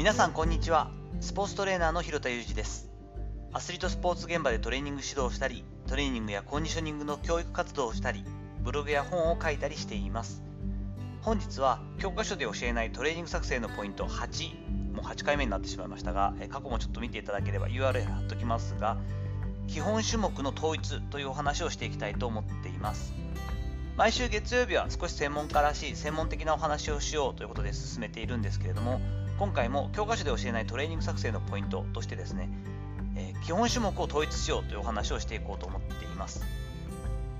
皆さんこんにちは。スポーツトレーナーの広田裕二です。アスリートスポーツ現場でトレーニング指導をしたりトレーニングやコンディショニングの教育活動をしたりブログや本を書いたりしています。本日は教科書で教えないトレーニング作成のポイント8もう8回目になってしまいましたが過去もちょっと見ていただければ URL 貼っときますが基本種目の統一というお話をしていきたいと思っています。毎週月曜日は少し専門家らしい専門的なお話をしようということで進めているんですけれども今回も教科書で教えないトレーニング作成のポイントとしてですね、えー、基本種目を統一しようというお話をしていこうと思っています。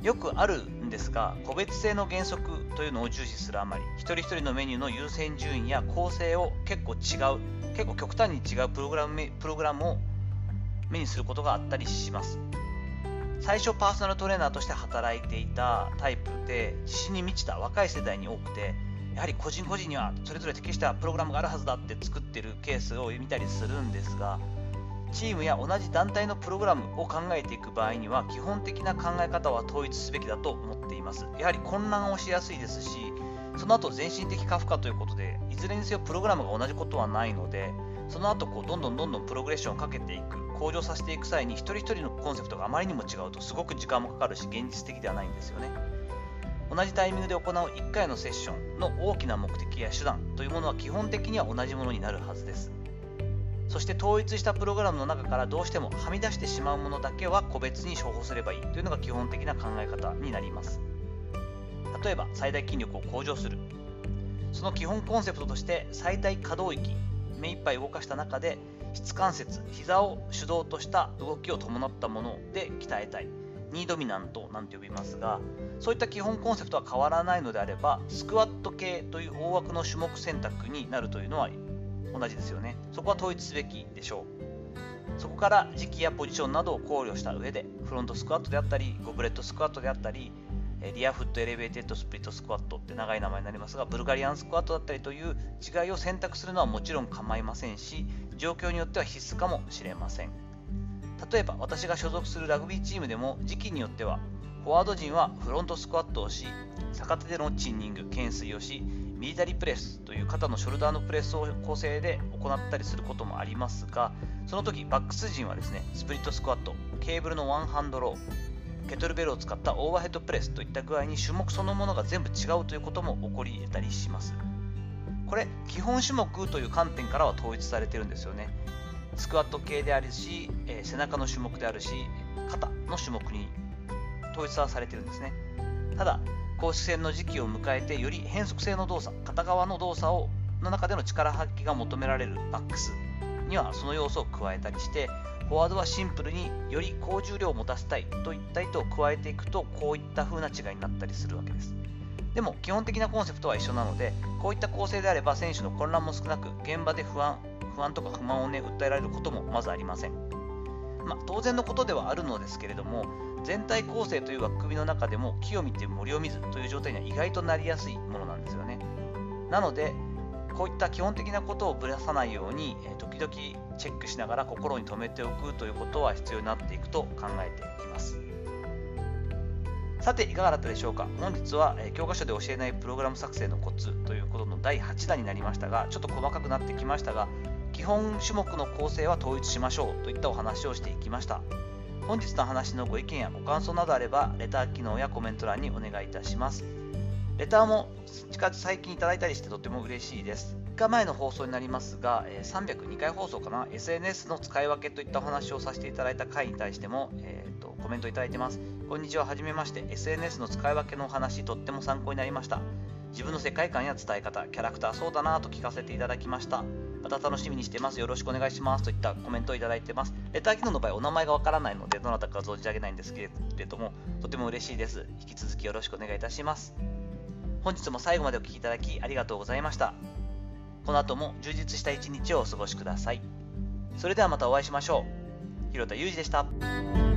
よくあるんですが個別性の原則というのを重視するあまり一人一人のメニューの優先順位や構成を結構違う結構極端に違うプログラムプログラムを目にすることがあったりします。最初パーソナルトレーナーとして働いていたタイプで自信に満ちた若い世代に多くてやはり個人個人にはそれぞれ適したプログラムがあるはずだって作ってるケースを見たりするんですがチームや同じ団体のプログラムを考えていく場合には基本的な考え方は統一すべきだと思っています。やはり混乱をしやすいですしその後全身的過負荷ということでいずれにせよプログラムが同じことはないのでその後こうどんどんどんどんプログレッションをかけていく向上させていく際に一人一人のコンセプトがあまりにも違うとすごく時間もかかるし現実的ではないんですよね。同じタイミングで行う1回のセッションの大きな目的や手段というものは基本的には同じものになるはずです。そして統一したプログラムの中からどうしてもはみ出してしまうものだけは個別に処方すればいいというのが基本的な考え方になります。例えば最大筋力を向上する。その基本コンセプトとして最大可動域目いっぱい動かした中で質関節膝を主導とした動きを伴ったもので鍛えたい。knee dominant なんて呼びますがそういった基本コンセプトは変わらないのであればスクワット系という大枠の種目選択になるというのは同じですよね。そこは統一すべきでしょう。そこから時期やポジションなどを考慮した上でフロントスクワットであったりゴブレットスクワットであったり rear foot elevated split squat って長い名前になりますがブルガリアンスクワットだったりという違いを選択するのはもちろん構いませんし状況によっては必須かもしれません。例えば私が所属するラグビーチームでも時期によってはフォワード陣はフロントスクワットをし逆手でのチンニング懸垂をしミリタリープレスという肩のショルダーのプレスを構成で行ったりすることもありますがその時バックス陣はですねスプリットスクワットケーブルのワンハンドローケトルベルを使ったオーバーヘッドプレスといった具合に種目そのものが全部違うということも起こり得たりします。これ基本種目という観点からは統一されてるんですよね。スクワット系であるし、えー、背中の種目であるし肩の種目に統一はされてるんですね。ただ公式戦の時期を迎えてより変則性の動作片側の動作をの中での力発揮が求められるバックスにはその要素を加えたりしてフォワードはシンプルにより高重量を持たせたいといった意図を加えていくとこういった風な違いになったりするわけです。でも基本的なコンセプトは一緒なのでこういった構成であれば選手の混乱も少なく現場で不安不安とか不満をね訴えられることもまずありません、まあ、当然のことではあるのですけれども全体構成という枠組みの中でも木を見て森を見ずという状態には意外となりやすいものなんですよね。なのでこういった基本的なことをぶらさないように時々チェックしながら心に留めておくということは必要になっていくと考えています。さていかがだったでしょうか？本日は、え教科書で教えないプログラム作成のコツということの第8弾になりましたがちょっと細かくなってきましたが基本種目の構成は統一しましょうといったお話をしていきました。本日の話のご意見やご感想などあればレター機能やコメント欄にお願いいたします。レターも近々最近いただいたりしてとても嬉しいです。3日前の放送になりますが302回放送かな SNS の使い分けといったお話をさせていただいた回に対しても、えーと、コメントいただいてます。こんにちは。はじめまして。SNS の使い分けのお話とっても参考になりました。自分の世界観や伝え方キャラクターそうだなと聞かせていただきましたまた楽しみにしてます。よろしくお願いします。といったコメントをいただいてます。レター機能の場合、お名前がわからないので、どなたか存じ上げないんですけれども、とても嬉しいです。引き続きよろしくお願いいたします。本日も最後までお聴きいただきありがとうございました。この後も充実した一日をお過ごしください。それではまたお会いしましょう。広田裕二でした。